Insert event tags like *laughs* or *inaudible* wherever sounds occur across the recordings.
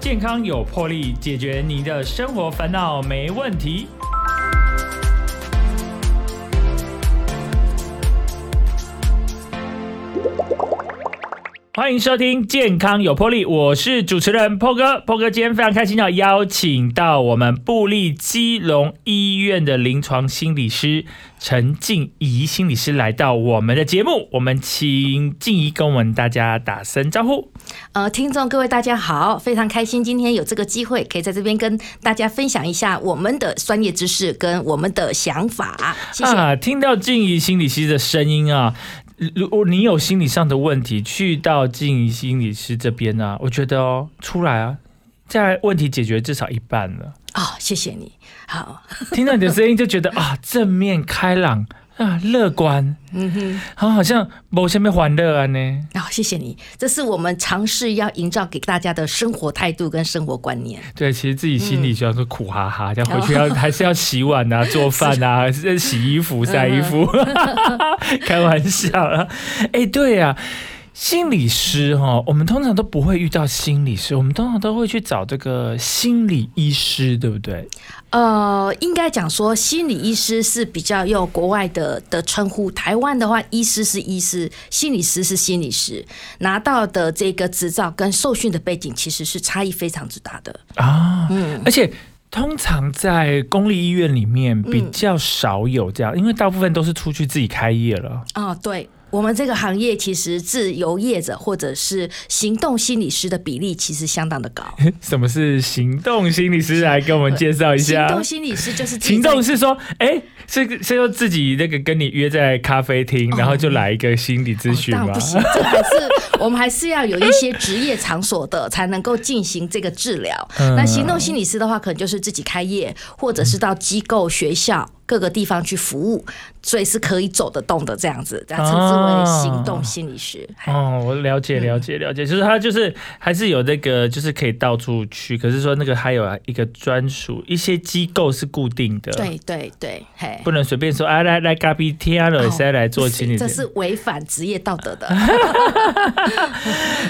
健康有魄力，解决您的生活烦恼没问题。欢迎收听《健康有魄力》，我是主持人 Po 哥。Po 哥今天非常开心要邀请到我们布利基隆医院的临床心理师陈静怡心理师来到我们的节目。我们请静怡跟我们大家打声招呼。呃，听众各位大家好，非常开心今天有这个机会可以在这边跟大家分享一下我们的专业知识跟我们的想法。谢谢。啊，听到静怡心理师的声音啊。如果你有心理上的问题，去到静怡心理师这边呢，我觉得哦，出来啊，在问题解决至少一半了。哦，谢谢你。好，*laughs* 听到你的声音就觉得啊，正面开朗。啊，乐观，嗯哼，好，好像某些没欢乐啊呢。啊，谢谢你，这是我们尝试要营造给大家的生活态度跟生活观念。对，其实自己心里虽然说苦哈哈，这样回去要还是要 *laughs* 洗碗啊、做饭啊、洗衣服、晒衣服，*laughs* 开玩笑啊。哎，对呀。心理师哈，我们通常都不会遇到心理师，我们通常都会去找这个心理医师，对不对？呃，应该讲说，心理医师是比较用国外的的称呼，台湾的话，医师是医师，心理师是心理师，拿到的这个执照跟受训的背景其实是差异非常之大的啊。嗯，而且通常在公立医院里面比较少有这样，因为大部分都是出去自己开业了。啊，对。我们这个行业其实自由业者或者是行动心理师的比例其实相当的高。*laughs* 什么是行动心理师？来跟我们介绍一下。行动心理师就是行动是说，哎，是是说自己那个跟你约在咖啡厅，然后就来一个心理咨询吗？不行，这还是我们还是要有一些职业场所的才能够进行这个治疗。那行动心理师的话，可能就是自己开业，或者是到机构、学校。各个地方去服务，所以是可以走得动的这样子，这样称之为行动心理学。哦，我了解了解了解，就是他就是还是有那个，就是可以到处去，可是说那个还有一个专属，一些机构是固定的。对对对，嘿，不能随便说啊，来来咖啡厅了，谁来做心理，这是违反职业道德的。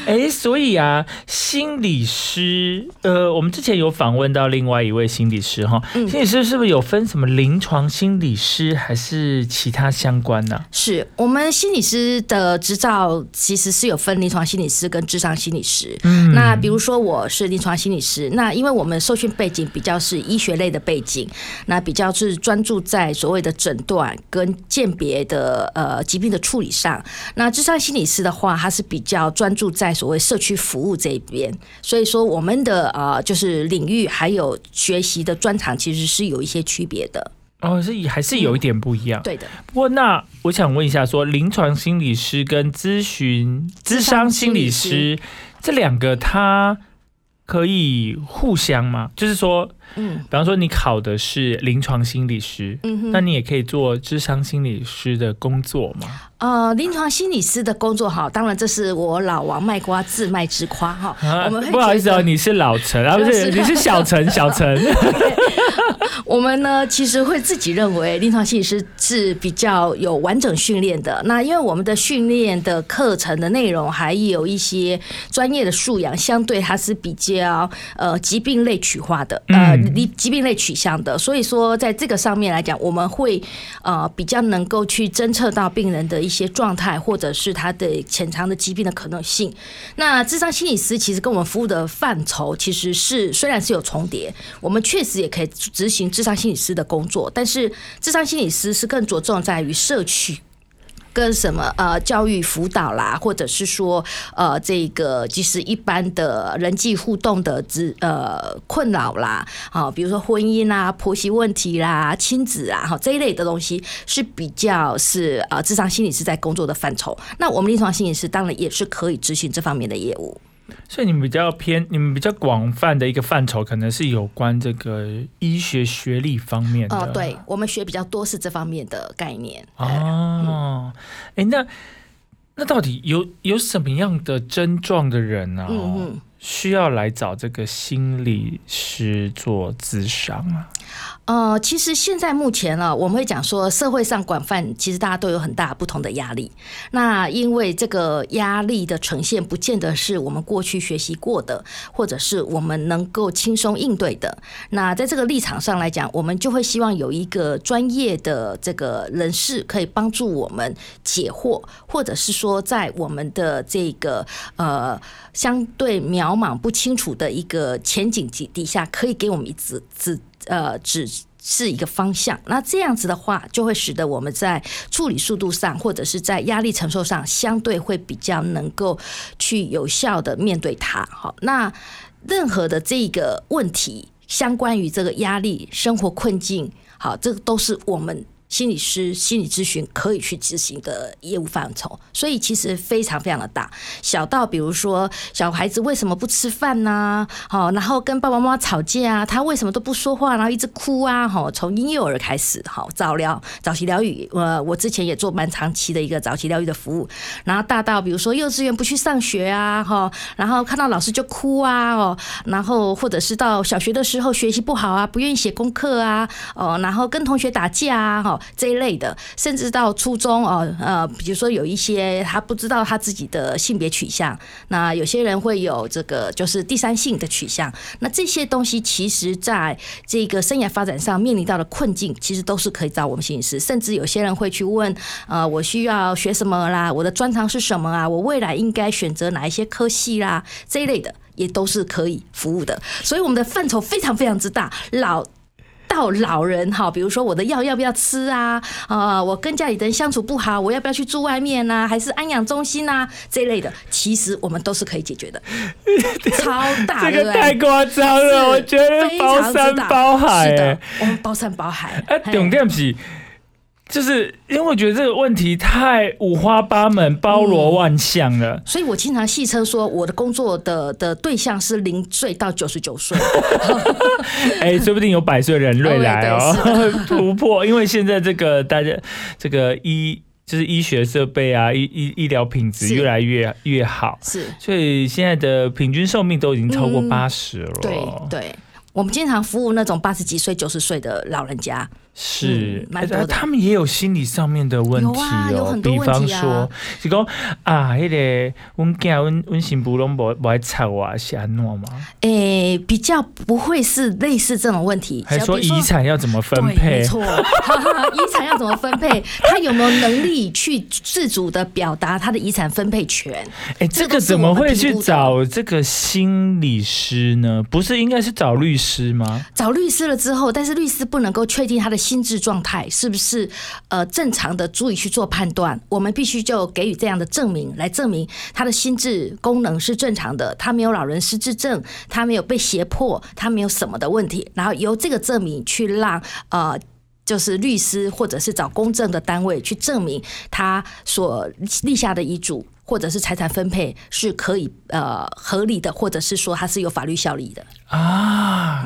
哎，所以啊，心理师，呃，我们之前有访问到另外一位心理师哈，心理师是不是有分什么临床？心理师还是其他相关呢？是我们心理师的执照其实是有分临床心理师跟智商心理师。嗯，那比如说我是临床心理师，那因为我们受训背景比较是医学类的背景，那比较是专注在所谓的诊断跟鉴别的呃疾病的处理上。那智商心理师的话，他是比较专注在所谓社区服务这一边。所以说我们的呃就是领域还有学习的专长其实是有一些区别的。哦，是还是有一点不一样。对的。不过那我想问一下，说临床心理师跟咨询、咨商心理师这两个，他可以互相吗？就是说，嗯，比方说你考的是临床心理师，嗯哼，那你也可以做智商心理师的工作吗？呃，临床心理师的工作好，当然这是我老王卖瓜自卖自夸哈。我们不好意思哦，你是老陈啊，*laughs* 不是你是小陈，小陈。*laughs* 我们呢，其实会自己认为临床心理师是比较有完整训练的。那因为我们的训练的课程的内容，还有一些专业的素养，相对它是比较呃疾病类取化的，呃疾疾病类取向的。所以说，在这个上面来讲，我们会呃比较能够去侦测到病人的一些状态，或者是他的潜藏的疾病的可能性。那智商心理师其实跟我们服务的范畴其实是虽然是有重叠，我们确实也可以执行。智商心理师的工作，但是智商心理师是更着重在于社区跟什么呃教育辅导啦，或者是说呃这个就是一般的人际互动的之呃困扰啦，好，比如说婚姻啦、婆媳问题啦、亲子啊，哈这一类的东西是比较是呃智商心理师在工作的范畴。那我们临床心理师当然也是可以执行这方面的业务。所以你们比较偏，你们比较广泛的一个范畴，可能是有关这个医学学历方面的。哦，对，我们学比较多是这方面的概念。哦，哎，那那到底有有什么样的症状的人呢？需要来找这个心理师做咨商啊？呃，其实现在目前呢，我们会讲说，社会上广泛，其实大家都有很大不同的压力。那因为这个压力的呈现，不见得是我们过去学习过的，或者是我们能够轻松应对的。那在这个立场上来讲，我们就会希望有一个专业的这个人士可以帮助我们解惑，或者是说，在我们的这个呃相对渺茫不清楚的一个前景底底下，可以给我们一指指。呃，只是一个方向。那这样子的话，就会使得我们在处理速度上，或者是在压力承受上，相对会比较能够去有效的面对它。好，那任何的这个问题，相关于这个压力、生活困境，好，这个都是我们。心理师心理咨询可以去执行的业务范畴，所以其实非常非常的大。小到比如说小孩子为什么不吃饭呢？好，然后跟爸爸妈妈吵架啊，他为什么都不说话，然后一直哭啊？好，从婴幼儿开始，好早疗早期疗愈，呃，我之前也做蛮长期的一个早期疗愈的服务。然后大到比如说幼稚园不去上学啊，哈，然后看到老师就哭啊，哦，然后或者是到小学的时候学习不好啊，不愿意写功课啊，哦，然后跟同学打架啊，哈。这一类的，甚至到初中哦，呃，比如说有一些他不知道他自己的性别取向，那有些人会有这个就是第三性的取向，那这些东西其实在这个生涯发展上面临到的困境，其实都是可以找我们心理师，甚至有些人会去问，呃，我需要学什么啦？我的专长是什么啊？我未来应该选择哪一些科系啦？这一类的也都是可以服务的，所以我们的范畴非常非常之大，老。到老人哈，比如说我的药要不要吃啊？啊，我跟家里人相处不好，我要不要去住外面呢？还是安养中心啊这一类的？其实我们都是可以解决的，*laughs* 超大，这个太夸张了，我觉得包山包海，是的，我们包山包海。哎，重点是。就是因为我觉得这个问题太五花八门、包罗万象了，所以我经常戏称说，我的工作的的对象是零岁到九十九岁。*laughs* 哎，说不定有百岁人类来哦，突破。因为现在这个大家这个医就是医学设备啊，医医医疗品质越来越越好，是，所以现在的平均寿命都已经超过八十了。对对，我们经常服务那种八十几岁、九十岁的老人家。是，他们也有心理上面的问题哦，比方说，就讲啊，那个温家温温心不拢不不爱吵啊，是安诺吗？诶，比较不会是类似这种问题，还说遗产要怎么分配？没错，*laughs* 遗产要怎么分配？*laughs* 他有没有能力去自主的表达他的遗产分配权？哎，这个怎么会去找这个心理师呢？不是应该是找律师吗？找律师了之后，但是律师不能够确定他的。心智状态是不是呃正常的，足以去做判断？我们必须就给予这样的证明，来证明他的心智功能是正常的，他没有老人失智症，他没有被胁迫，他没有什么的问题。然后由这个证明去让呃，就是律师或者是找公证的单位去证明他所立下的遗嘱或者是财产分配是可以呃合理的，或者是说它是有法律效力的啊。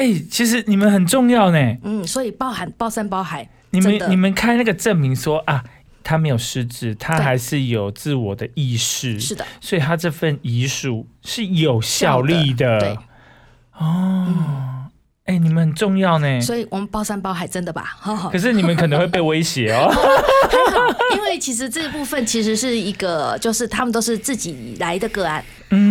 哎，其实你们很重要呢。嗯，所以包含包山包海。你们你们开那个证明说啊，他没有失智，他还是有自我的意识。是的，所以他这份遗书是有效力的。对，哦。哎，你们很重要呢，所以我们包山包海，真的吧？*laughs* 可是你们可能会被威胁哦。*laughs* 因为其实这部分其实是一个，就是他们都是自己来的个案，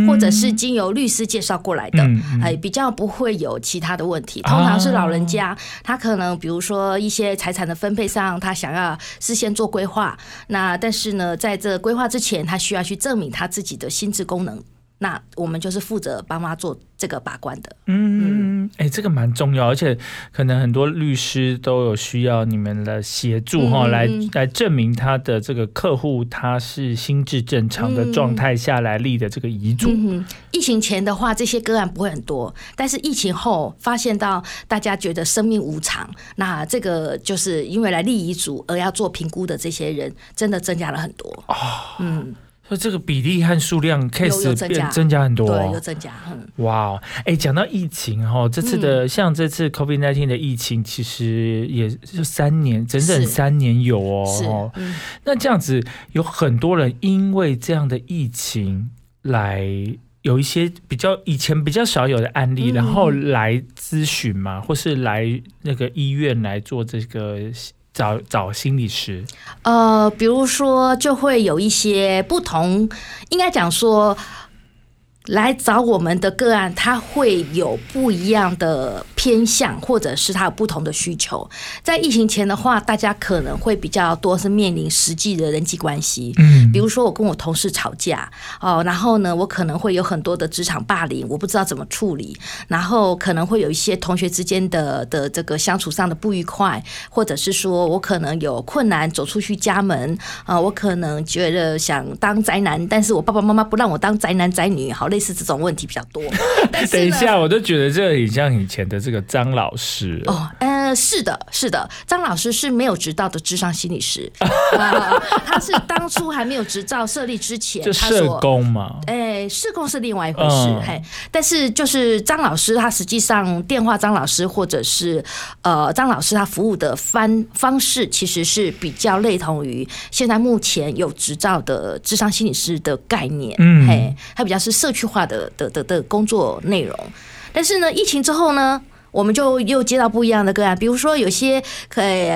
或者是经由律师介绍过来的，哎，比较不会有其他的问题。通常是老人家，他可能比如说一些财产的分配上，他想要事先做规划，那但是呢，在这规划之前，他需要去证明他自己的心智功能。那我们就是负责帮妈做这个把关的。嗯，哎，这个蛮重要，而且可能很多律师都有需要你们的协助哈，来来证明他的这个客户他是心智正常的状态下来立的这个遗嘱。疫情前的话，这些个案不会很多，但是疫情后发现到大家觉得生命无常，那这个就是因为来立遗嘱而要做评估的这些人，真的增加了很多。哦，嗯。说这个比例和数量 case 变增加很多，对，有增加。哇，哎，讲到疫情哈，这次的像这次 COVID nineteen 的疫情，其实也就三年，整整三年有哦。那这样子有很多人因为这样的疫情来有一些比较以前比较少有的案例，嗯。然后来咨询嘛，或是来那个医院来做这个找找心理师。呃，比如说就会有一些不同，应该讲说。来找我们的个案，他会有不一样的偏向，或者是他有不同的需求。在疫情前的话，大家可能会比较多是面临实际的人际关系，嗯比如说我跟我同事吵架哦，然后呢，我可能会有很多的职场霸凌，我不知道怎么处理，然后可能会有一些同学之间的的这个相处上的不愉快，或者是说我可能有困难走出去家门啊、我可能觉得想当宅男，但是我爸爸妈妈不让我当宅男宅女，好类似这种问题比较多。*laughs* 但是等一下，我都觉得这个很像以前的这个张老师。哦，呃，是的，是的，张老师是没有执照的智商心理师，啊 *laughs* 他是当初还没有执照设立之前，就社工嘛，哎，社工是另外一回事，嗯。嘿，但是就是张老师，他实际上电话张老师或者是呃张老师，他服务的方方式其实是比较类同于现在目前有执照的智商心理师的概念，嗯。嘿，他比较是社区化的的的的工作内容。但是呢，疫情之后呢，我们就又接到不一样的个案，比如说有些可以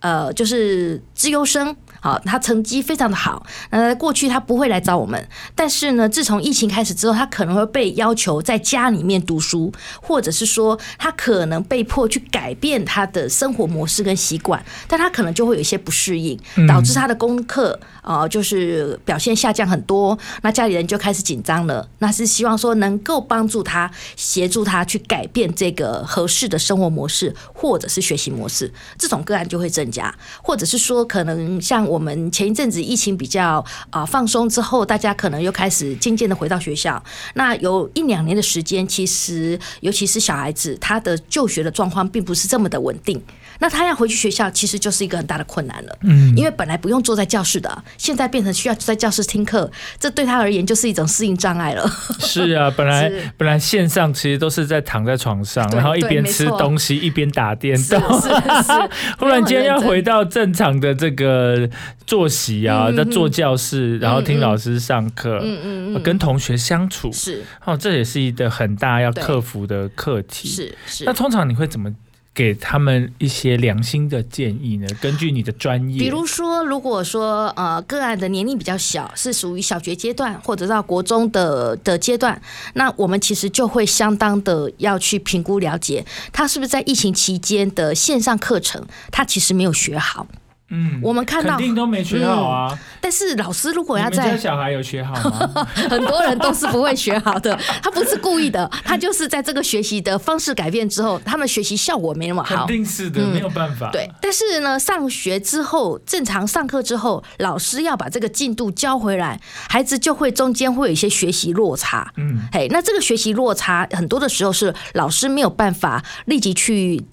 呃，就是资优生。好，他成绩非常的好，呃，过去他不会来找我们，但是呢，自从疫情开始之后，他可能会被要求在家里面读书，或者是说他可能被迫去改变他的生活模式跟习惯，但他可能就会有一些不适应，导致他的功课呃就是表现下降很多，那家里人就开始紧张了，那是希望说能够帮助他，协助他去改变这个合适的生活模式或者是学习模式，这种个案就会增加，或者是说可能像我们前一阵子疫情比较啊、呃放松之后，大家可能又开始渐渐的回到学校，那有一两年的时间，其实尤其是小孩子，他的就学的状况并不是这么的稳定。那他要回去学校，其实就是一个很大的困难了。嗯，因为本来不用坐在教室的，现在变成需要在教室听课，这对他而言就是一种适应障碍了。是啊，本来 *laughs* 本来线上其实都是在躺在床上，然后一边吃东西一边打电动。是是，*laughs* 忽然间要回到正常的这个作息啊，在坐教室，然后听老师上课，嗯嗯嗯，跟同学相处，是哦，这也是一个很大要克服的课题。是是那。通常你会怎么给他们一些良心的建议呢？根据你的专业，比如说，如果说呃个案的年龄比较小，是属于小学阶段或者到国中的的阶段，那我们其实就会相当的要去评估了解，他是不是在疫情期间的线上课程，他其实没有学好。嗯，我们看到，肯定都没学好啊。但是老师如果要在小孩有学好吗？*laughs* 很多人都是不会学好的，他不是故意的，他就是在这个学习的方式改变之后，他们学习效果没那么好肯好。定是的，没有办法。对，但是呢，上学之后，正常上课之后，老师要把这个进度交回来，孩子就会中间会有一些学习落差。嗯，嘿，那这个学习落差很多的时候是老师没有办法立即去。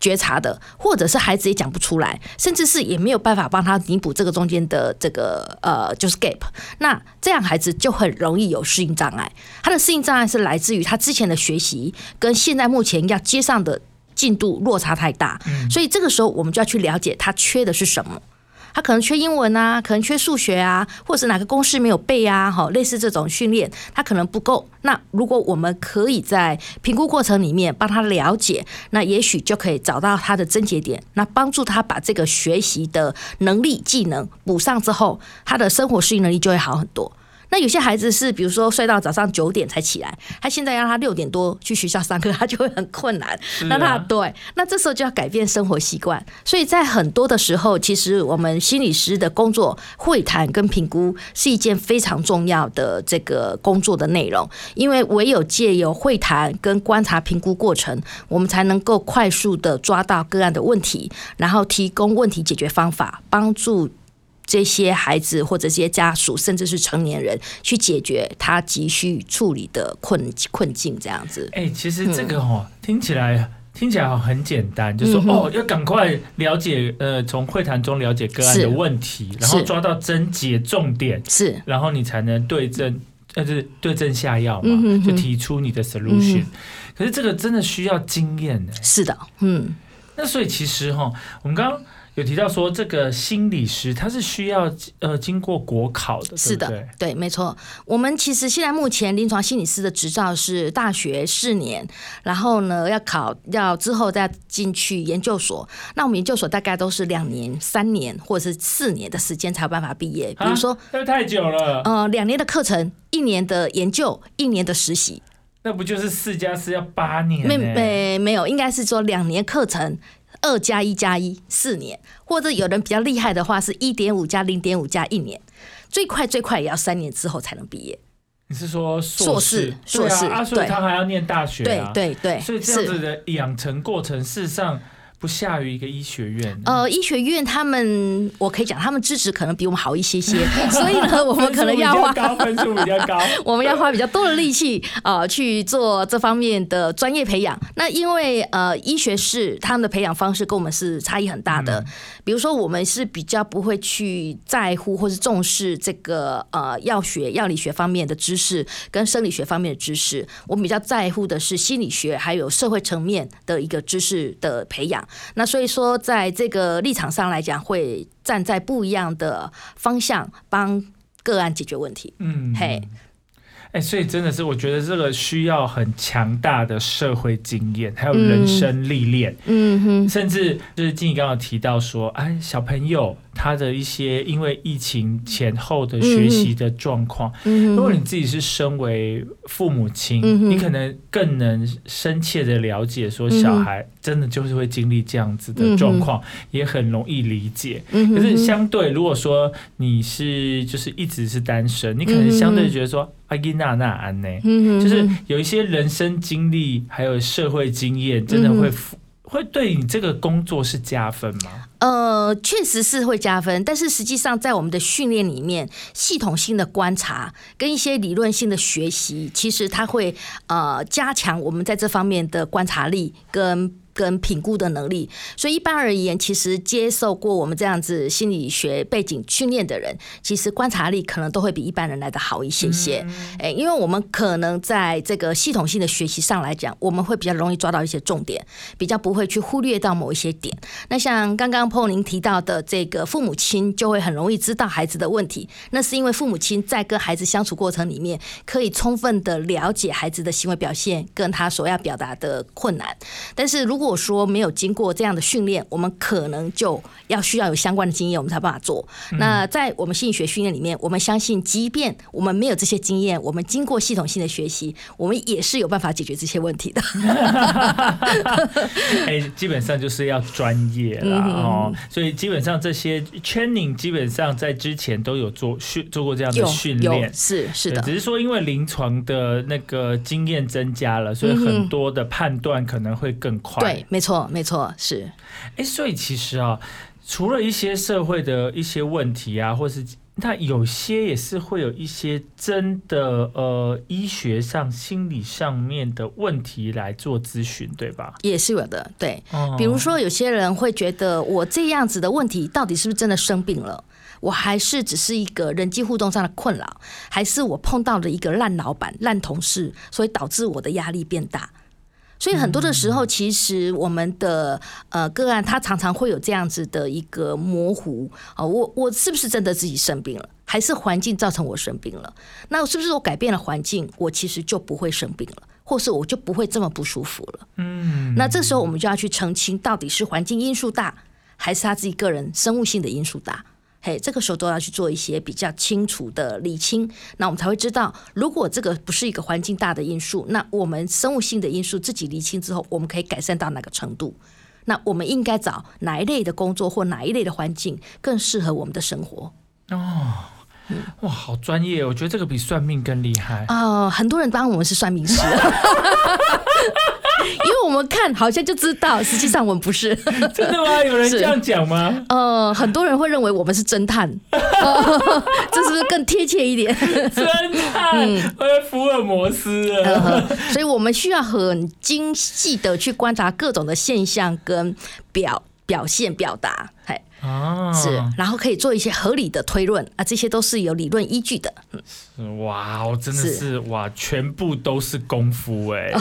觉察的，或者是孩子也讲不出来，甚至是也没有办法帮他弥补这个中间的这个呃，就是 gap。那这样孩子就很容易有适应障碍。他的适应障碍是来自于他之前的学习跟现在目前要接上的进度落差太大，所以这个时候我们就要去了解他缺的是什么。他可能缺英文啊，可能缺数学啊，或者是哪个公式没有背啊，哈，类似这种训练，他可能不够。那如果我们可以在评估过程里面帮他了解，那也许就可以找到他的症结点，那帮助他把这个学习的能力、技能补上之后，他的生活适应能力就会好很多。那有些孩子是，比如说睡到早上九点才起来，他现在让他六点多去学校上课，他就会很困难。那他对，那这时候就要改变生活习惯。所以在很多的时候，其实我们心理师的工作会谈跟评估是一件非常重要的这个工作的内容，因为唯有借由会谈跟观察评估过程，我们才能够快速的抓到个案的问题，然后提供问题解决方法，帮助。这些孩子或者这些家属，甚至是成年人，去解决他急需处理的困困境，这样子。哎、其实这个哦，听起来听起来好很简单，就说、嗯哦，要赶快了解，呃，从会谈中了解个案的问题，然后抓到症结重点，是。然后你才能对症，呃，就是对症下药嘛，嗯哼哼。就提出你的 solution。嗯可是这个真的需要经验呢。是的，嗯，那所以其实哈，我们刚刚有提到说，这个心理师他是需要呃经过国考的，是的，对对，没错。我们其实现在目前临床心理师的执照是大学四年，然后呢要考，要之后再进去研究所。那我们研究所大概都是两年、三年或者是四年的时间才有办法毕业。比如说，那太久了。呃，两年的课程，一年的研究，一年的实习。那不就是四加四要八年？没没没有，应该是说两年课程，二加一加一四年，或者有人比较厉害的话，是一点五加零点五加一年，最快最快也要三年之后才能毕业。你是说硕士？硕士啊，所以他还要念大学啊？对对对，所以这样子的养成过程，事实上。不下于一个医学院。呃，医学院他们，我可以讲，他们资质可能比我们好一些些，*laughs* 所以呢，我们可能要花分数比较高，*laughs* 我们要花比较多的力气啊去做这方面的专业培养。那因为呃，医学士他们的培养方式跟我们是差异很大的。比如说，我们是比较不会去在乎或是重视这个呃药学、药理学方面的知识跟生理学方面的知识，我们比较在乎的是心理学还有社会层面的一个知识的培养。那所以说，在这个立场上来讲，会站在不一样的方向帮个案解决问题。嗯，嘿，哎，所以真的是，我觉得这个需要很强大的社会经验，还有人生历练。嗯哼，甚至就是静怡刚刚提到说，哎，小朋友。他的一些因为疫情前后的学习的状况，如果你自己是身为父母亲，你可能更能深切的了解，说小孩真的就是会经历这样子的状况，也很容易理解。可是相对，如果说你是就是一直是单身，你可能相对觉得说阿伊娜娜安呢，就是有一些人生经历还有社会经验，真的会会对你这个工作是加分吗？呃，确实是会加分，但是实际上在我们的训练里面，系统性的观察跟一些理论性的学习，其实它会呃加强我们在这方面的观察力跟。跟评估的能力，所以一般而言，其实接受过我们这样子心理学背景训练的人，其实观察力可能都会比一般人来的好一些些。哎，因为我们可能在这个系统性的学习上来讲，我们会比较容易抓到一些重点，比较不会去忽略到某一些点。那像刚刚 Paul 您提到的这个父母亲，就会很容易知道孩子的问题，那是因为父母亲在跟孩子相处过程里面，可以充分的了解孩子的行为表现跟他所要表达的困难。但是如如果说没有经过这样的训练，我们可能就要需要有相关的经验，我们才办法做。那在我们心理学训练里面，我们相信，即便我们没有这些经验，我们经过系统性的学习，我们也是有办法解决这些问题的。*laughs* *laughs* 哎，基本上就是要专业啦哦。所以基本上这些 training 基本上在之前都有做训做过这样的训练，是是的。只是说因为临床的那个经验增加了，所以很多的判断可能会更快。对，没错，没错，是。哎，所以其实啊，除了一些社会的一些问题啊，或是那有些也是会有一些真的呃医学上、心理上面的问题来做咨询，对吧？也是有的，对。比如说，有些人会觉得我这样子的问题，到底是不是真的生病了？我还是只是一个人际互动上的困扰，还是我碰到了一个烂老板、烂同事，所以导致我的压力变大？所以很多的时候，其实我们的呃个案，他常常会有这样子的一个模糊啊，我我是不是真的自己生病了，还是环境造成我生病了？那是不是我改变了环境，我其实就不会生病了，或是我就不会这么不舒服了？嗯，那这时候我们就要去澄清，到底是环境因素大，还是他自己个人生物性的因素大？嘿，这个时候都要去做一些比较清楚的理清，那我们才会知道，如果这个不是一个环境大的因素，那我们生物性的因素自己理清之后，我们可以改善到哪个程度？那我们应该找哪一类的工作或哪一类的环境更适合我们的生活？哦，哇，好专业！我觉得这个比算命更厉害啊！很多人当我们是算命师。*laughs* *laughs* 因为我们看好像就知道，实际上我们不是。*laughs* 真的吗？有人这样讲吗？*laughs* 呃，很多人会认为我们是侦探，这是不是更贴切一点？侦探，我要福尔摩斯了。所以我们需要很精细的去观察各种的现象跟表。表现表达，嘿，啊，是，然后可以做一些合理的推论啊，这些都是有理论依据的。嗯，哇，我真的是哇，全部都是功夫哎！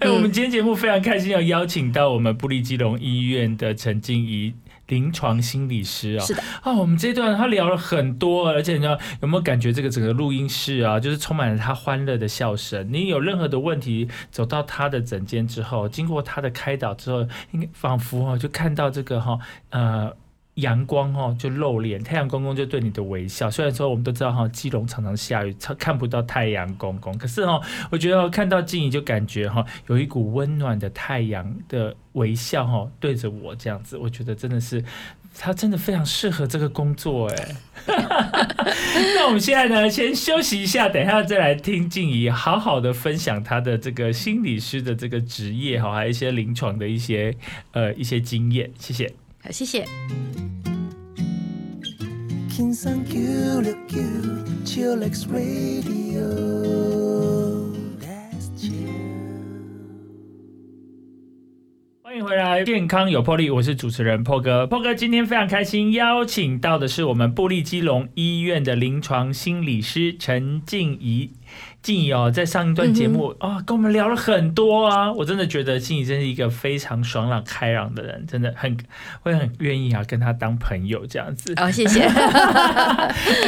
哎，*laughs* 我们今天节目非常开心，要邀请到我们布利基隆医院的陈静怡。临床心理师啊，是的啊，我们这段他聊了很多，而且你知道有没有感觉这个整个录音室啊，就是充满了他欢乐的笑声。你有任何的问题，走到他的诊间之后，经过他的开导之后，应该仿佛哦，就看到这个哈呃。阳光哦，就露脸，太阳公公就对你的微笑。虽然说我们都知道哈，基隆常常下雨，看不到太阳公公，可是哦，我觉得看到静怡就感觉哈，有一股温暖的太阳的微笑哈，对着我这样子，我觉得真的是他真的非常适合这个工作哎。那我们现在呢，先休息一下，等一下再来听静怡好好的分享她的这个心理师的这个职业哈，还有一些临床的一些呃一些经验。谢谢。好，谢谢。欢迎回来，健康有魄力，我是主持人破哥。破哥今天非常开心，邀请到的是我们布利基隆医院的临床心理师陈静怡。静怡哦，在上一段节目啊，跟我们聊了很多啊，我真的觉得静怡真是一个非常爽朗开朗的人，真的很会很愿意啊跟他当朋友这样子。哦，谢谢，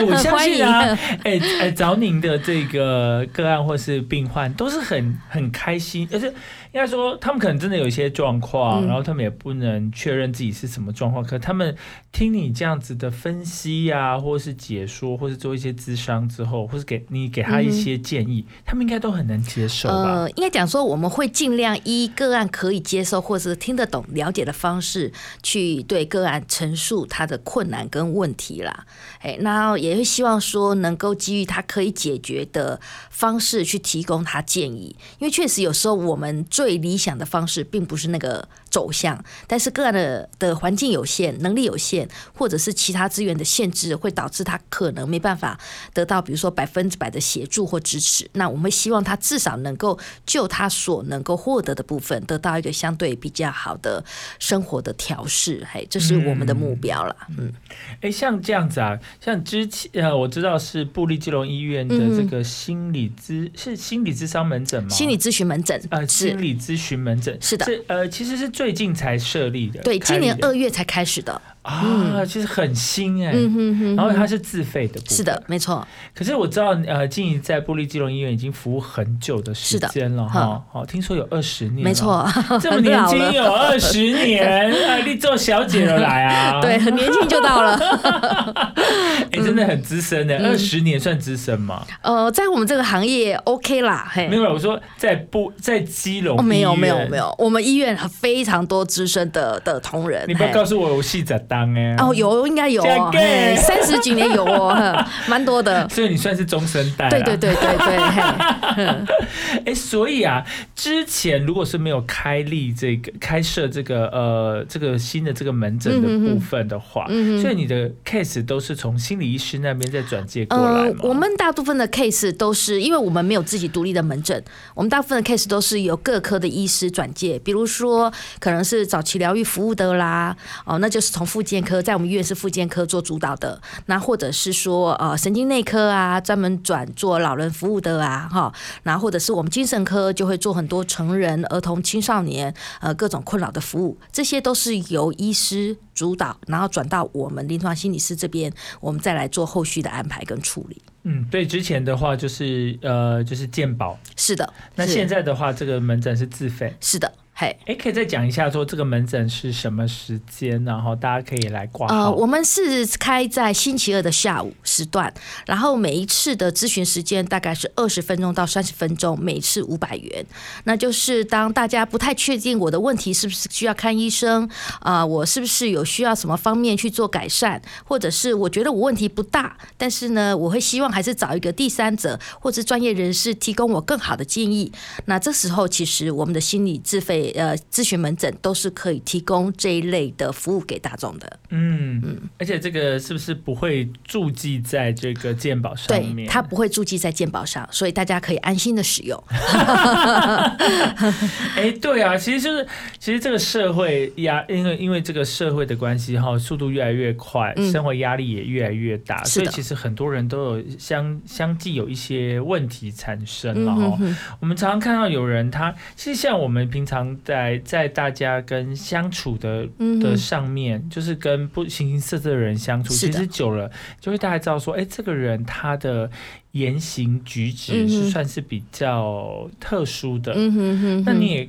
我相信啊，哎哎，找您的这个个案或是病患都是很很开心，而且应该说他们可能真的有一些状况，然后他们也不能确认自己是什么状况，可他们听你这样子的分析呀，或是解说，或是做一些咨商之后，或是给你给他一些建。议他们应该都很能接受吧？呃，应该讲说，我们会尽量依个案可以接受或是听得懂、了解的方式，去对个案陈述他的困难跟问题啦。哎，那也会希望说，能够基于他可以解决的方式去提供他建议。因为确实有时候我们最最理想的方式并不是那个走向，但是个案的的环境有限、能力有限，或者是其他资源的限制，会导致他可能没办法得到，比如说百分之百的协助或支持。那我们希望他至少能够就他所能够获得的部分，得到一个相对比较好的生活的调试，嘿，这是我们的目标了。嗯，哎，像这样子啊，像之前呃，我知道是布利基隆医院的这个心理咨是心理咨商门诊吗？心理咨询门诊呃，心理咨询门诊是的，呃，其实是最近才设立的，对，今年二月才开始的。啊，其实很新哎，然后它是自费的，是的，没错。可是我知道，呃，静怡在布利基隆医院已经服务很久的时间了哈，好，听说有二十年，没错，*laughs* 这么年轻有二十年，啊，你做小姐了来啊？*laughs* 对，很年轻就到了，*laughs* 哎，真的很资深的，二十年算资深吗？呃，在我们这个行业 OK 啦，嘿，没有，我说在布在基隆，没有，没有，没有，我们医院非常多资深的的同仁，你不要告诉我我细仔。哦，有应该有哦，三十几年有哦，蛮多的。*laughs* 所以你算是中生代。对对对对对。哎，*laughs* 所以啊，之前如果是没有开立这个开设这个呃这个新的这个门诊的部分的话，所以你的 case 都是从心理医师那边再转接过来吗？我们大部分的 case 都是因为我们没有自己独立的门诊，我们大部分的 case 都是由各科的医师转介，比如说可能是早期疗愈服务的啦，哦，那就是从附健科在我们医院是妇健科做主导的，那或者是说呃神经内科啊，专门转做老人服务的啊，哈，那或者是我们精神科就会做很多成人、儿童、青少年呃各种困扰的服务，这些都是由医师主导，然后转到我们临床心理师这边，我们再来做后续的安排跟处理。嗯，对，之前的话就是呃就是健保，是的，那现在的话这个门诊是自费，是的。嘿，哎，可以再讲一下说这个门诊是什么时间，然后大家可以来挂呃，我们是开在星期二的下午时段，然后每一次的咨询时间大概是二十分钟到三十分钟，每次五百元。那就是当大家不太确定我的问题是不是需要看医生啊，我是不是有需要什么方面去做改善，或者是我觉得我问题不大，但是呢，我会希望还是找一个第三者或者专业人士提供我更好的建议。那这时候其实我们的心理自费。会呃咨询门诊都是可以提供这一类的服务给大众的。嗯嗯，而且这个是不是不会注记在这个鉴宝上面？对，它不会注记在鉴宝上，所以大家可以安心的使用。*laughs* 哎，对啊，其实就是其实这个社会压，因为因为这个社会的关系哈，速度越来越快，生活压力也越来越大，所以其实很多人都有相相继有一些问题产生了哈。我们常常看到有人他，其实像我们平常在在大家跟相处的的上面，就是跟不形形色色的人相处，其实久了就会大家知道说，哎，这个人他的。言行举止是算是比较特殊的，那你也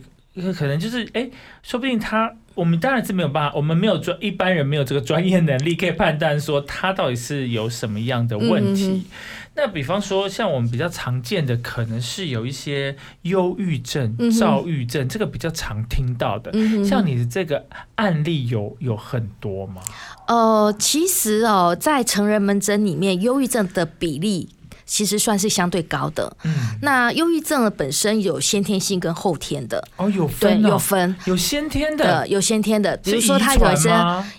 可能就是哎，说不定他我们当然是没有办法，我们没有专一般人没有这个专业能力可以判断说他到底是有什么样的问题。那比方说，像我们比较常见的，可能是有一些忧郁症、躁郁症，这个比较常听到的。像你的这个案例有有很多吗？呃，其实哦，在成人门诊里面，忧郁症的比例。其实算是相对高的。嗯，那忧郁症本身有先天性跟后天的。哦，有分，有分，有先天的，有先天的。比如说，它有一些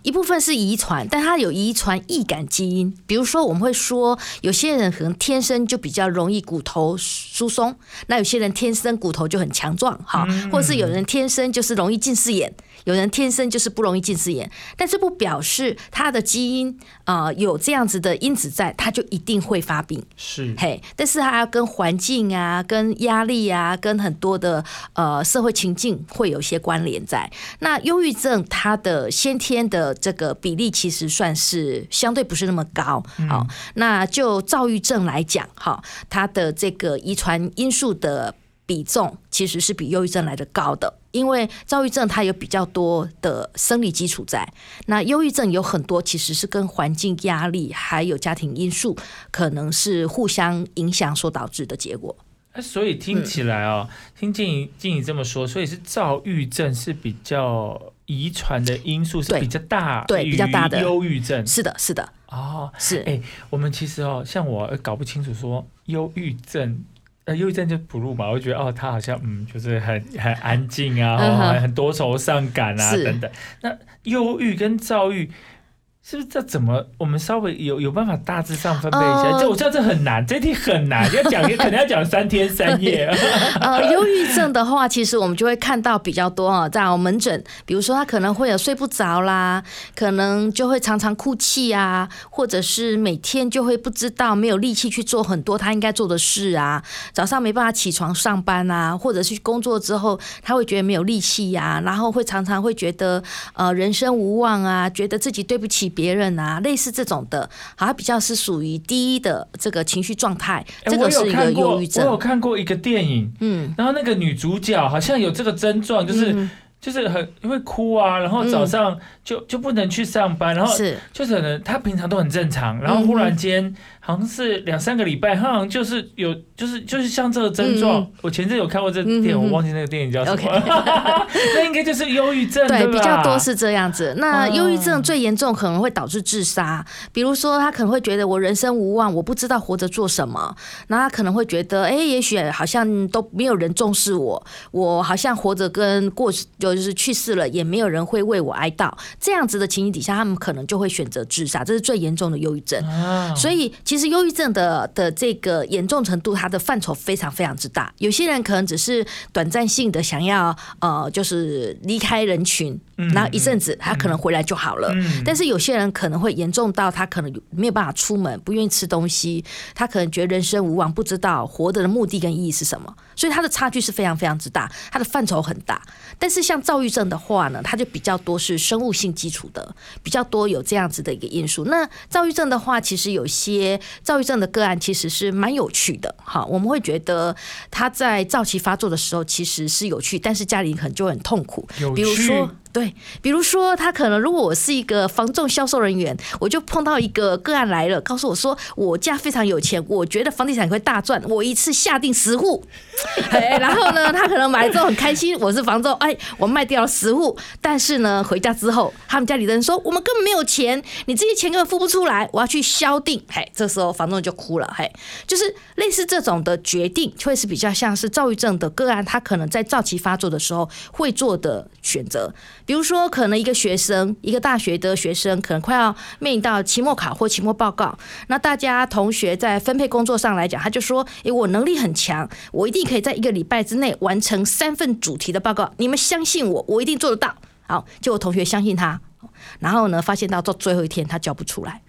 一部分是遗传，但它有遗传易感基因。比如说，我们会说有些人可能天生就比较容易骨头疏松，那有些人天生骨头就很强壮，哈，或者是有人天生就是容易近视眼。有人天生就是不容易近视眼，但这不表示他的基因啊有这样子的因子在，他就一定会发病。是，嘿，但是他要跟环境啊、跟压力啊、跟很多的呃社会情境会有一些关联在。那忧郁症它的先天的这个比例其实算是相对不是那么高。好，那就躁郁症来讲，哈，它的这个遗传因素的。比重其实是比忧郁症来的高的，因为躁郁症它有比较多的生理基础在，那忧郁症有很多其实是跟环境压力还有家庭因素可能是互相影响所导致的结果。那所以听起来哦，听静怡静怡这么说，所以是躁郁症是比较遗传的因素是比较大，对比较大的忧郁症是的，是的哦，是哎，我们其实哦，像我搞不清楚说忧郁症。呃，忧郁症就不入嘛，我觉得哦，他好像嗯，就是很很安静啊，很多愁善感啊等等。那忧郁跟躁郁。是不是这怎么？我们稍微有有办法大致上分配一下？这我知道这很难，这题很难，*laughs* 要讲可能要讲三天三夜。*laughs* 呃，忧郁症的话，其实我们就会看到比较多啊，在我门诊，比如说他可能会有睡不着啦，可能就会常常哭泣啊，或者是每天就会不知道没有力气去做很多他应该做的事啊，早上没办法起床上班啊，或者是工作之后他会觉得没有力气呀，然后会常常会觉得呃人生无望啊，觉得自己对不起。别人啊，类似这种的，好像比较是属于低的这个情绪状态。这个是一个忧郁症。我有看过一个电影，嗯，然后那个女主角好像有这个症状，就是就是很会哭啊，然后早上就就不能去上班，然后是就可能他平常都很正常，然后忽然间。好像是两三个礼拜，他好像就是有，就是就是像这个症状。我前阵有看过这电影，我忘记那个电影叫什么。*laughs* 那应该就是忧郁症，对，比较多是这样子。那忧郁症最严重，可能会导致自杀。比如说，他可能会觉得我人生无望，我不知道活着做什么。那他可能会觉得，哎，也许好像都没有人重视我，我好像活着跟过就是去世了，也没有人会为我哀悼。这样子的情形底下，他们可能就会选择自杀。这是最严重的忧郁症。所以其其实忧郁症的的这个严重程度，它的范畴非常非常之大。有些人可能只是短暂性的想要呃，就是离开人群，然后一阵子他可能回来就好了。但是有些人可能会严重到他可能没有办法出门，不愿意吃东西，他可能觉得人生无望，不知道活着的目的跟意义是什么。所以他的差距是非常非常之大，他的范畴很大。但是像躁郁症的话呢，它就比较多是生物性基础的，比较多有这样子的一个因素。那躁郁症的话，其实有些。躁郁症的个案其实是蛮有趣的，哈，我们会觉得他在躁期发作的时候其实是有趣，但是家里可能就很痛苦。比如说。对，比如说他可能如果我是一个房仲销售人员，我就碰到一个个案来了，告诉我说我家非常有钱，我觉得房地产会大赚，我一次下定十户，*laughs* 哎，然后呢，他可能买了之后很开心，我是房仲，哎，我卖掉了十户，但是呢，回家之后，他们家里的人说我们根本没有钱，你这些钱根本付不出来，我要去销定，嘿，这时候房仲就哭了，嘿，就是类似这种的决定，会是比较像是躁郁症的个案，他可能在早期发作的时候会做的选择。比如说，可能一个学生，一个大学的学生，可能快要面临到期末考或期末报告，那大家同学在分配工作上来讲，他就说：“诶，我能力很强，我一定可以在一个礼拜之内完成三份主题的报告，你们相信我，我一定做得到。”好，就我同学相信他，然后呢，发现到做最后一天他交不出来。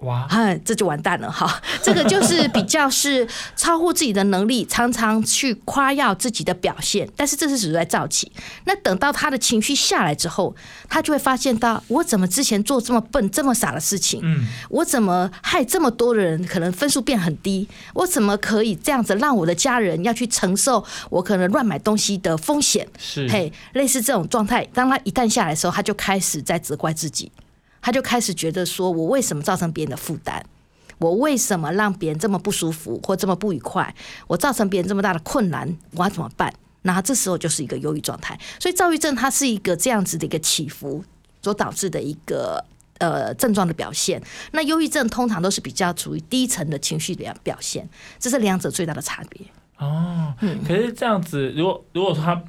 哇，这就完蛋了哈！*laughs* 这个就是比较是超乎自己的能力，常常去夸耀自己的表现，但是这是属于在造起。那等到他的情绪下来之后，他就会发现到我怎么之前做这么笨、这么傻的事情？嗯，我怎么害这么多的人可能分数变很低？我怎么可以这样子让我的家人要去承受我可能乱买东西的风险？是，嘿，类似这种状态，当他一旦下来的时候，他就开始在责怪自己。他就开始觉得说：“我为什么造成别人的负担？我为什么让别人这么不舒服或这么不愉快？我造成别人这么大的困难，我要怎么办？”那这时候就是一个忧郁状态。所以躁郁症它是一个这样子的一个起伏所导致的一个呃症状的表现。那忧郁症通常都是比较处于低层的情绪表表现，这是两者最大的差别。哦，可是这样子，如果如果说他。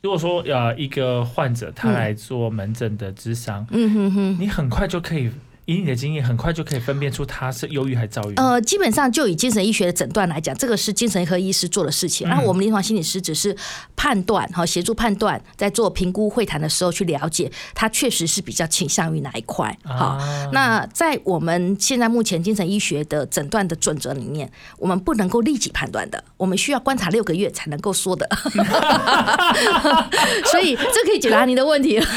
如果说呃一个患者他来做门诊的智商，嗯哼哼，你很快就可以。以你的经验，很快就可以分辨出他是忧郁还是躁郁。呃，基本上就以精神医学的诊断来讲，这个是精神科医师做的事情。然后我们临床心理师只是判断，哈，协助判断，在做评估会谈的时候去了解，他确实是比较倾向于哪一块。好，那在我们现在目前精神医学的诊断的准则里面，我们不能够立即判断的，我们需要观察六个月才能够说的。*laughs* 所以这可以解答您的问题。*laughs*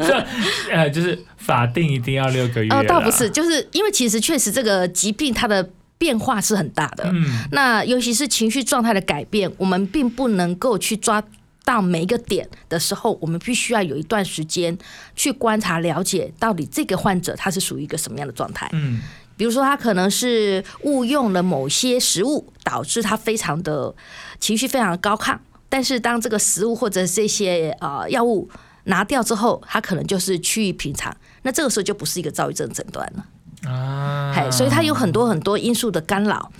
这呃，就是。法定一定要六个月？哦，倒不是，就是因为其实确实这个疾病它的变化是很大的。嗯，那尤其是情绪状态的改变，我们并不能够去抓到每一个点的时候，我们必须要有一段时间去观察了解，到底这个患者他是属于一个什么样的状态。嗯，比如说他可能是误用了某些食物，导致他非常的情绪非常的高亢，但是当这个食物或者这些呃药物拿掉之后，他可能就是趋于平常。那这个时候就不是一个躁郁症诊断了啊，嘿，所以它有很多很多因素的干扰，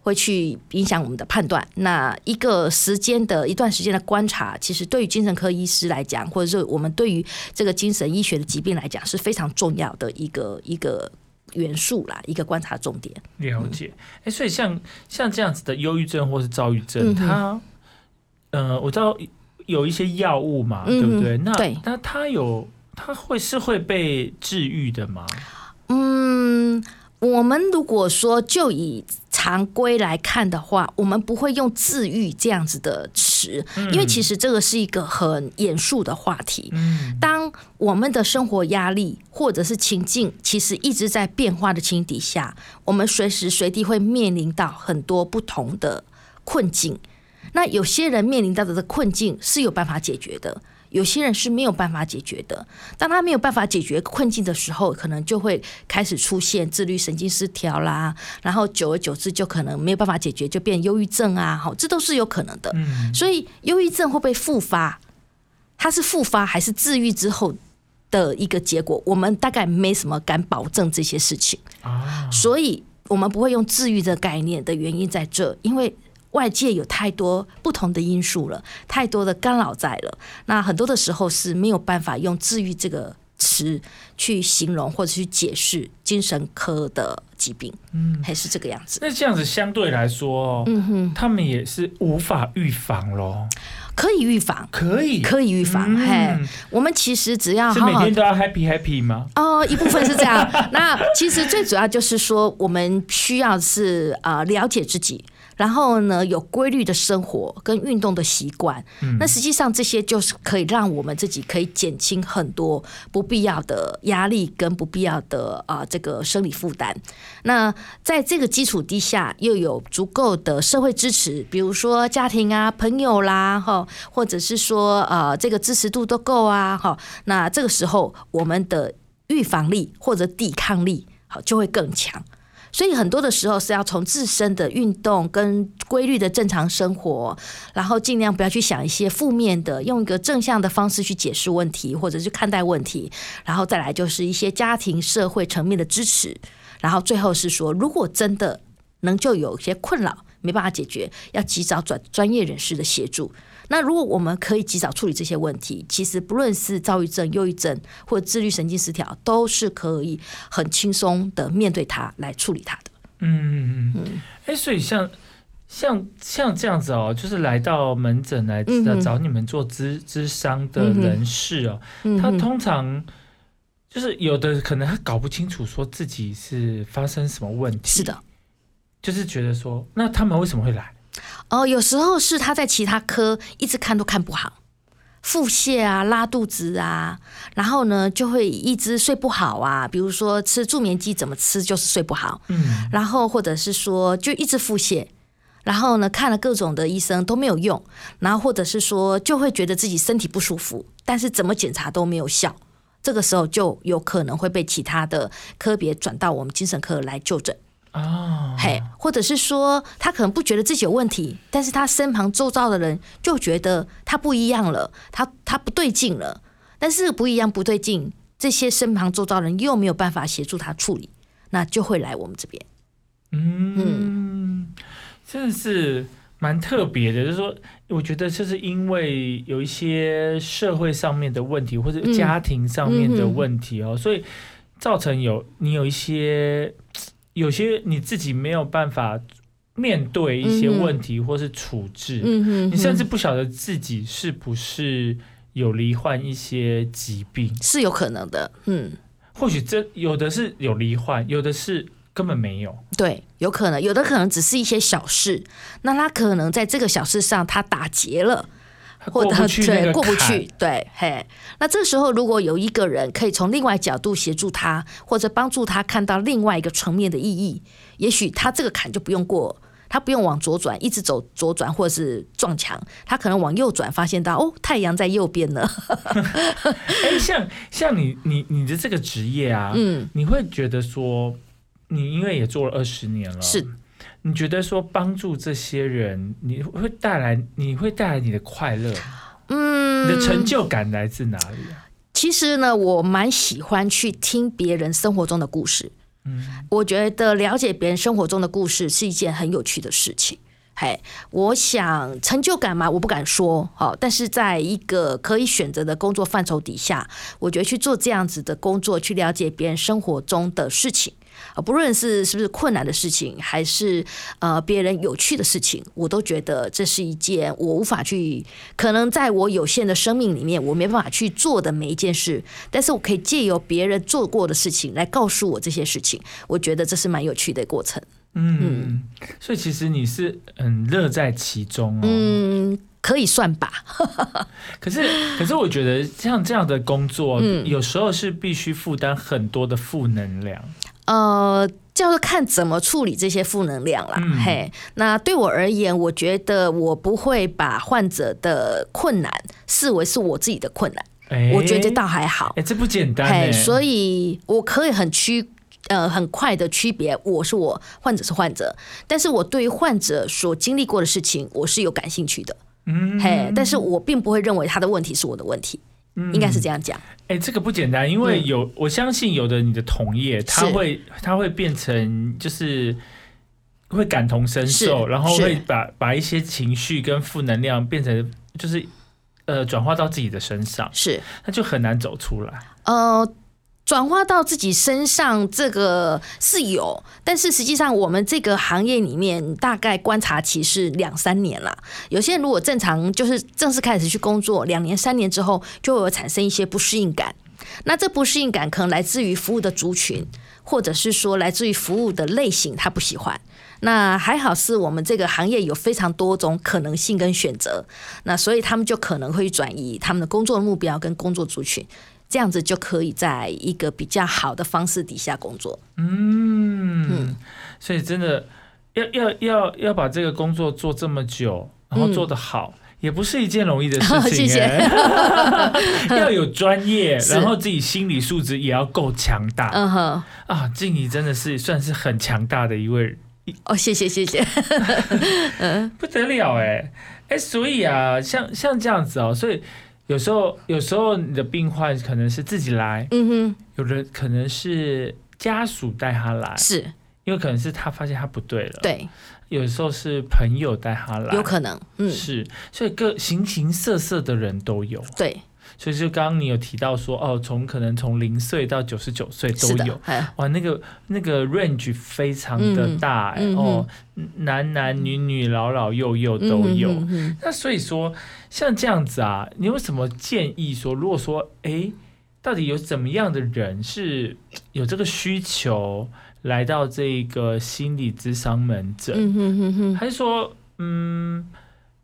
会去影响我们的判断。那一个时间的一段时间的观察，其实对于精神科医师来讲，或者是我们对于这个精神医学的疾病来讲，是非常重要的一个一个元素啦，一个观察重点。了解，哎，所以像像这样子的忧郁症或是躁郁症，它，呃，我知道有一些药物嘛，对不对？那那它有。他会是会被治愈的吗？嗯，我们如果说就以常规来看的话，我们不会用治愈这样子的词，因为其实这个是一个很严肃的话题。嗯，当我们的生活压力或者是情境其实一直在变化的情形底下，我们随时随地会面临到很多不同的困境。那有些人面临到的困境是有办法解决的。有些人是没有办法解决的。当他没有办法解决困境的时候，可能就会开始出现自律神经失调啦，然后久而久之就可能没有办法解决，就变忧郁症啊，好，这都是有可能的。所以忧郁症会不会复发？它是复发还是治愈之后的一个结果？我们大概没什么敢保证这些事情啊。所以我们不会用治愈的概念的原因在这，因为。外界有太多不同的因素了，太多的干扰在了。那很多的时候是没有办法用治愈这个词去形容或者去解释精神科的疾病，嗯，还是这个样子。那这样子相对来说，嗯哼，他们也是无法预防咯。可以预防，可以，可以预防。嘿，我们其实只要是每天都要 happy happy 吗？哦，一部分是这样。那其实最主要就是说，我们需要是啊，了解自己。然后呢，有规律的生活跟运动的习惯，那实际上这些就是可以让我们自己可以减轻很多不必要的压力跟不必要的啊这个生理负担。那在这个基础底下，又有足够的社会支持，比如说家庭啊、朋友啦，哈，或者是说呃这个支持度都够啊，哈，那这个时候我们的预防力或者抵抗力好就会更强。所以很多的时候是要从自身的运动跟规律的正常生活，然后尽量不要去想一些负面的，用一个正向的方式去解释问题或者是看待问题，然后再来就是一些家庭社会层面的支持，然后最后是说，如果真的能就有些困扰没办法解决，要及早转专业人士的协助。那如果我们可以及早处理这些问题，其实不论是躁郁症、忧郁症或者自律神经失调，都是可以很轻松的面对它来处理它的。嗯嗯嗯。哎，所以像像像这样子哦，就是来到门诊来找你们做咨咨商的人士哦，他通常就是有的可能他搞不清楚说自己是发生什么问题，是的，就是觉得说，那他们为什么会来？哦，有时候是他在其他科一直看都看不好，腹泻啊、拉肚子啊，然后呢就会一直睡不好啊。比如说吃助眠剂怎么吃就是睡不好，嗯，然后或者是说就一直腹泻，然后呢看了各种的医生都没有用，然后或者是说就会觉得自己身体不舒服，但是怎么检查都没有效，这个时候就有可能会被其他的科别转到我们精神科来就诊。哦，嘿，或者是说他可能不觉得自己有问题，但是他身旁周遭的人就觉得他不一样了，他他不对劲了，但是不一样不对劲，这些身旁周遭人又没有办法协助他处理，那就会来我们这边。嗯，真的是蛮特别的，就是说，我觉得就是因为有一些社会上面的问题或者家庭上面的问题哦，所以造成有你有一些。有些你自己没有办法面对一些问题，或是处置，你甚至不晓得自己是不是有罹患一些疾病，是有可能的。嗯，或许这有的是有罹患，有的是根本没有。对，有可能有的可能只是一些小事，那他可能在这个小事上他打结了。或者对过不去，对嘿，那这时候如果有一个人可以从另外角度协助他，或者帮助他看到另外一个层面的意义，也许他这个坎就不用过，他不用往左转，一直走左转或者是撞墙，他可能往右转，发现到哦，太阳在右边呢。*laughs* *laughs* 哎，像像你你你的这个职业啊，嗯，你会觉得说，你因为也做了二十年了，是。你觉得说帮助这些人，你会带来你会带来你的快乐，嗯，你的成就感来自哪里啊？其实呢，我蛮喜欢去听别人生活中的故事，嗯，我觉得了解别人生活中的故事是一件很有趣的事情。嘿，我想成就感嘛，我不敢说，好，但是在一个可以选择的工作范畴底下，我觉得去做这样子的工作，去了解别人生活中的事情。啊，不论是是不是困难的事情，还是呃别人有趣的事情，我都觉得这是一件我无法去，可能在我有限的生命里面，我没办法去做的每一件事。但是我可以借由别人做过的事情来告诉我这些事情，我觉得这是蛮有趣的过程。嗯，所以其实你是很乐在其中哦。嗯，可以算吧。*laughs* 可是，可是我觉得像这样的工作，有时候是必须负担很多的负能量。呃，就是看怎么处理这些负能量啦。嘿，那对我而言，我觉得我不会把患者的困难视为是我自己的困难。我觉得倒还好。哎，这不简单。嘿，所以我可以很区呃很快的区别，我是我，患者是患者。但是我对于患者所经历过的事情，我是有感兴趣的。嗯，嘿，但是我并不会认为他的问题是我的问题。应该是这样讲。哎，这个不简单，因为有我相信有的你的同业，他会他会变成就是会感同身受，然后会把把一些情绪跟负能量变成就是呃转化到自己的身上，是那就很难走出来。呃。转化到自己身上，这个是有，但是实际上我们这个行业里面大概观察期是两三年了。有些人如果正常就是正式开始去工作，两年三年之后就会产生一些不适应感。那这不适应感可能来自于服务的族群，或者是说来自于服务的类型，他不喜欢。那还好是我们这个行业有非常多种可能性跟选择，那所以他们就可能会转移他们的工作目标跟工作族群。这样子就可以在一个比较好的方式底下工作。嗯，所以真的要要要要把这个工作做这么久，然后做得好，也不是一件容易的事情，*laughs* 谢谢。哎。*laughs* 要有专业，是然后自己心理素质也要够强大。嗯哼，啊。静怡真的是算是很强大的一位，哦，谢谢谢谢，*laughs* 不得了哎。哎，所以啊，像像这样子哦，所以有时候有时候你的病患可能是自己来，嗯哼。有的可能是家属带他来，，是。因为可能是他发现他不对了，，对，有时候是朋友带他来，有可能，嗯，是，所以各形形色色的人都有。对，所以就刚刚你有提到说，哦，从可能从零岁到九十九岁都有，，哎。哇，那个那个 range 非常的大、哎、嗯嗯哦，男男女女、老老幼幼都有。那所以说，像这样子啊，你有什么建议说，如果说，哎，到底有怎么样的人是有这个需求来到这个心理咨商门诊？嗯哼哼哼，还是说，嗯，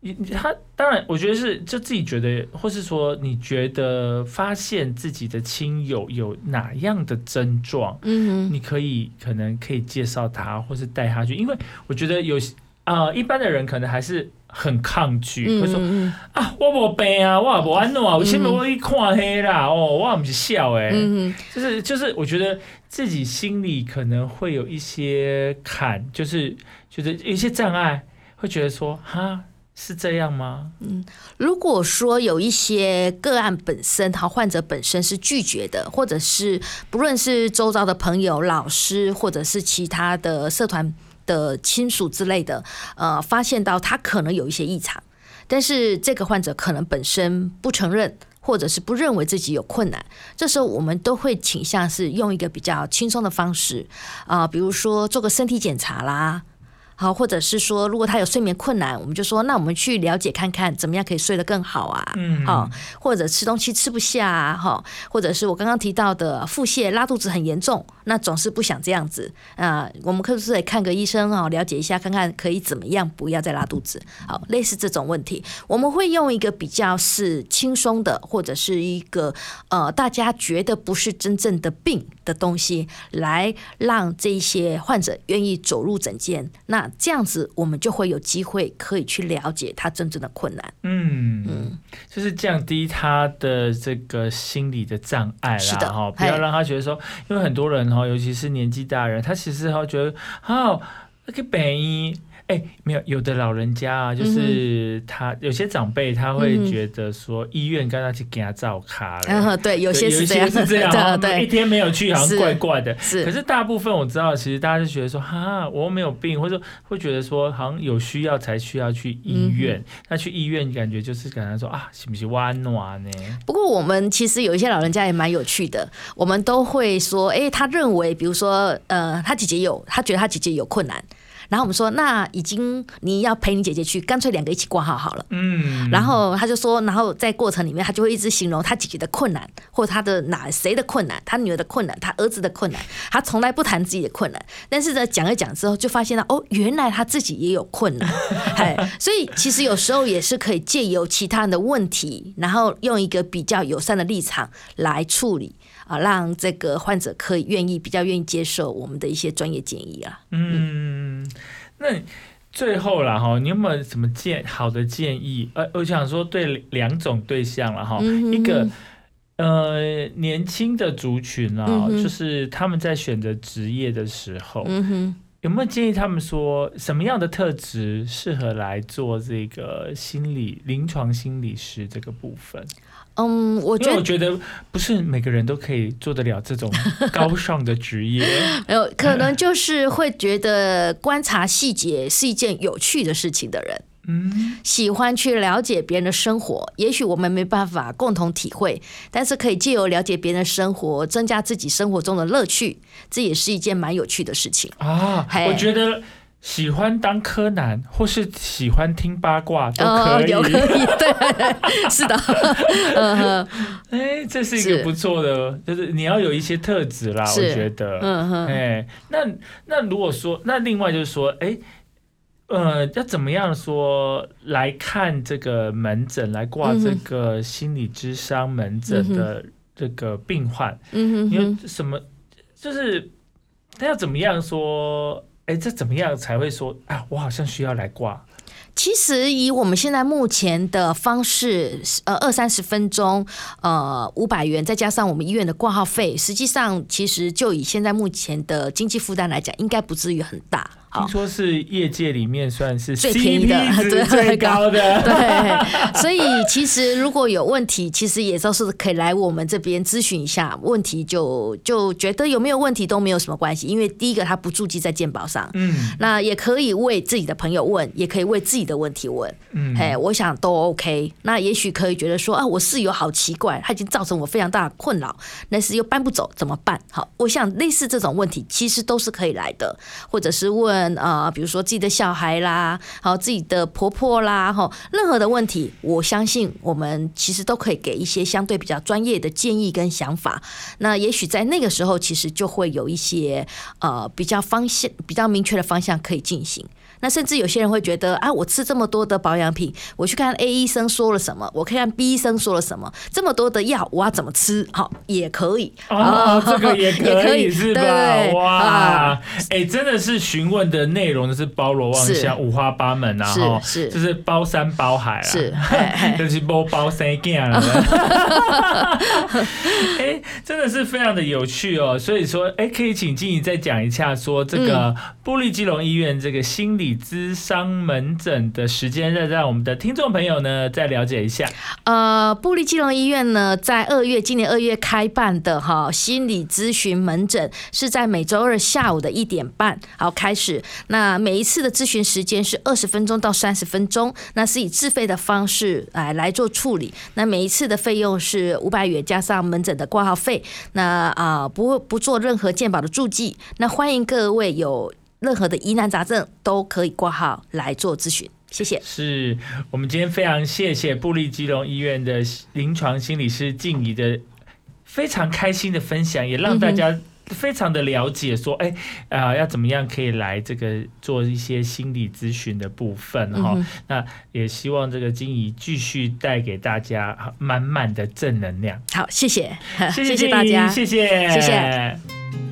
你你他当然，我觉得是就自己觉得，或是说你觉得发现自己的亲友有哪样的症状，嗯，你可以可能可以介绍他，或是带他去，因为我觉得有啊、一般的人可能还是很抗拒，会说嗯啊，我无病啊，我也无安怎啊，为什么我一看黑啦？哦，我也不是笑诶、嗯就是就是，我觉得自己心里可能会有一些坎，就是觉得有一些障碍，会觉得说哈是这样吗？嗯如果说有一些个案本身，他患者本身是拒绝的，或者是不论是周遭的朋友、老师，或者是其他的社团的亲属之类的，呃，发现到他可能有一些异常，但是这个患者可能本身不承认。或者是不认为自己有困难，这时候我们都会倾向是用一个比较轻松的方式啊、比如说做个身体检查啦，好，或者是说，如果他有睡眠困难，我们就说，那我们去了解看看，怎么样可以睡得更好啊？嗯好，或者吃东西吃不下啊，哈，或者是我刚刚提到的腹泻、拉肚子很严重，那总是不想这样子啊、我们可不可以看个医生啊，了解一下，看看可以怎么样，不要再拉肚子。好，类似这种问题，我们会用一个比较是轻松的，或者是一个呃大家觉得不是真正的病的东西，来让这一些患者愿意走入诊间。那这样子，我们就会有机会可以去了解他真正的困难。嗯，就是降低他的这个心理的障碍啦，是的哈，不要嘿让他觉得说，因为很多人哈，尤其是年纪大人，他其实哈觉得，好，那个北医。哎，没有，有的老人家啊，嗯就是他、有些长辈他会觉得说，医院刚刚去给他照卡了，嗯，对，有些对是这样，是这样，哦对一，天没有去好像怪怪的。是。可是大部分我知道，其实大家是觉得说，哈，我又没有病，或者会觉得说，好像有需要才需要去医嗯院。那去医院感觉就是感觉说啊，是不是温暖呢？不过我们其实有一些老人家也蛮有趣的，我们都会说，哎，他认为，比如说，呃，他姐姐有，他觉得他姐姐有困难，然后我们说，那已经你要陪你姐姐去，干脆两个一起挂号好了。嗯，然后他就说，然后在过程里面，他就会一直形容他姐姐的困难，或他的哪谁的困难，他女儿的困难，他儿子的困难，他从来不谈自己的困难。但是呢，讲一讲之后，就发现了哦，原来他自己也有困难，哎，*laughs* 所以其实有时候也是可以借由其他人的问题，然后用一个比较友善的立场来处理啊，让这个患者可以愿意比较愿意接受我们的一些专业建议啊。嗯，那最后了哈，你有没有什么建好的建议？呃，我想说对两种对象了哈，嗯一个。呃，年轻的族群啊，嗯就是他们在选择职业的时候。有没有建议他们说什么样的特质适合来做这个心理临床心理师这个部分？嗯，我因觉得为我觉得不是每个人都可以做得了这种 *laughs* 高尚的职业。没有，可能就是会觉得观察细节是一件有趣的事情的人，嗯，喜欢去了解别人的生活。也许我们没办法共同体会，但是可以借由了解别人的生活，增加自己生活中的乐趣，这也是一件蛮有趣的事情。啊，嘿我觉得喜欢当柯南或是喜欢听八卦都哦可以。有可以，对，是的，嗯哼，*laughs* 哎，这是一个不错的，就是你要有一些特质啦，我觉得。嗯哼，哎，那那如果说，那另外就是说，哎，呃，要怎么样说来看这个门诊，来挂这个心理智商门诊的这个病患，嗯哼因为，什么，就是他要怎么样说，哎，这怎么样才会说啊，我好像需要来挂？其实以我们现在目前的方式，呃，二三十分钟，呃，五百元，再加上我们医院的挂号费，实际上其实就以现在目前的经济负担来讲，应该不至于很大。听说是业界里面算是最便宜的，对最高的。*laughs* 对，所以其实如果有问题，其实也都是可以来我们这边咨询一下。问题就就觉得有没有问题都没有什么关系，因为第一个他不注记在健保上，嗯，那也可以为自己的朋友问，也可以为自己的问题问，嗯，哎，我想都 OK。那也许可以觉得说啊，我室友好奇怪，他已经造成我非常大的困扰，但是又搬不走，怎么办？好，我想类似这种问题其实都是可以来的，或者是问。啊，比如说自己的小孩啦，好自己的婆婆啦，哈，任何的问题，我相信我们其实都可以给一些相对比较专业的建议跟想法。那也许在那个时候，其实就会有一些呃比较方向、比较明确的方向可以进行。那甚至有些人会觉得啊，我吃这么多的保养品，我去看 A 医生说了什么，我看 B 医生说了什么，这么多的药我要怎么吃？好，也可以哦，这个也可以 *laughs* 是吧？哇，哎，真的是询问的内容是包罗万象、五花八门啊！哈，是，就是包山包海啊，是，*laughs* 就是包包三件了。*laughs* 哎，真的是非常的有趣哦。所以说，哎，可以请静怡再讲一下，说这个布利基隆医院这个心理。咨商门诊的时间，让让我们的听众朋友呢再了解一下。呃，布利基隆医院呢，在二月今年二月开办的哈心理咨询门诊，是在每周二下午的一点半好开始。那每一次的咨询时间是二十分钟到三十分钟，那是以自费的方式来来做处理。那每一次的费用是五百元加上门诊的挂号费。那啊，不不做任何健保的注记。那欢迎各位有。任何的疑难杂症都可以挂号来做咨询，谢谢。是我们今天非常谢谢布利基隆医院的临床心理师静怡的非常开心的分享，也让大家非常的了解说，哎啊，要怎么样可以来这个做一些心理咨询的部分哈。那也希望这个静怡继续带给大家满满的正能量。好，谢谢，*laughs* 谢谢大家，谢谢，谢谢。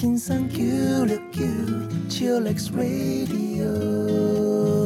kin san Q 六九 Chillax Radio。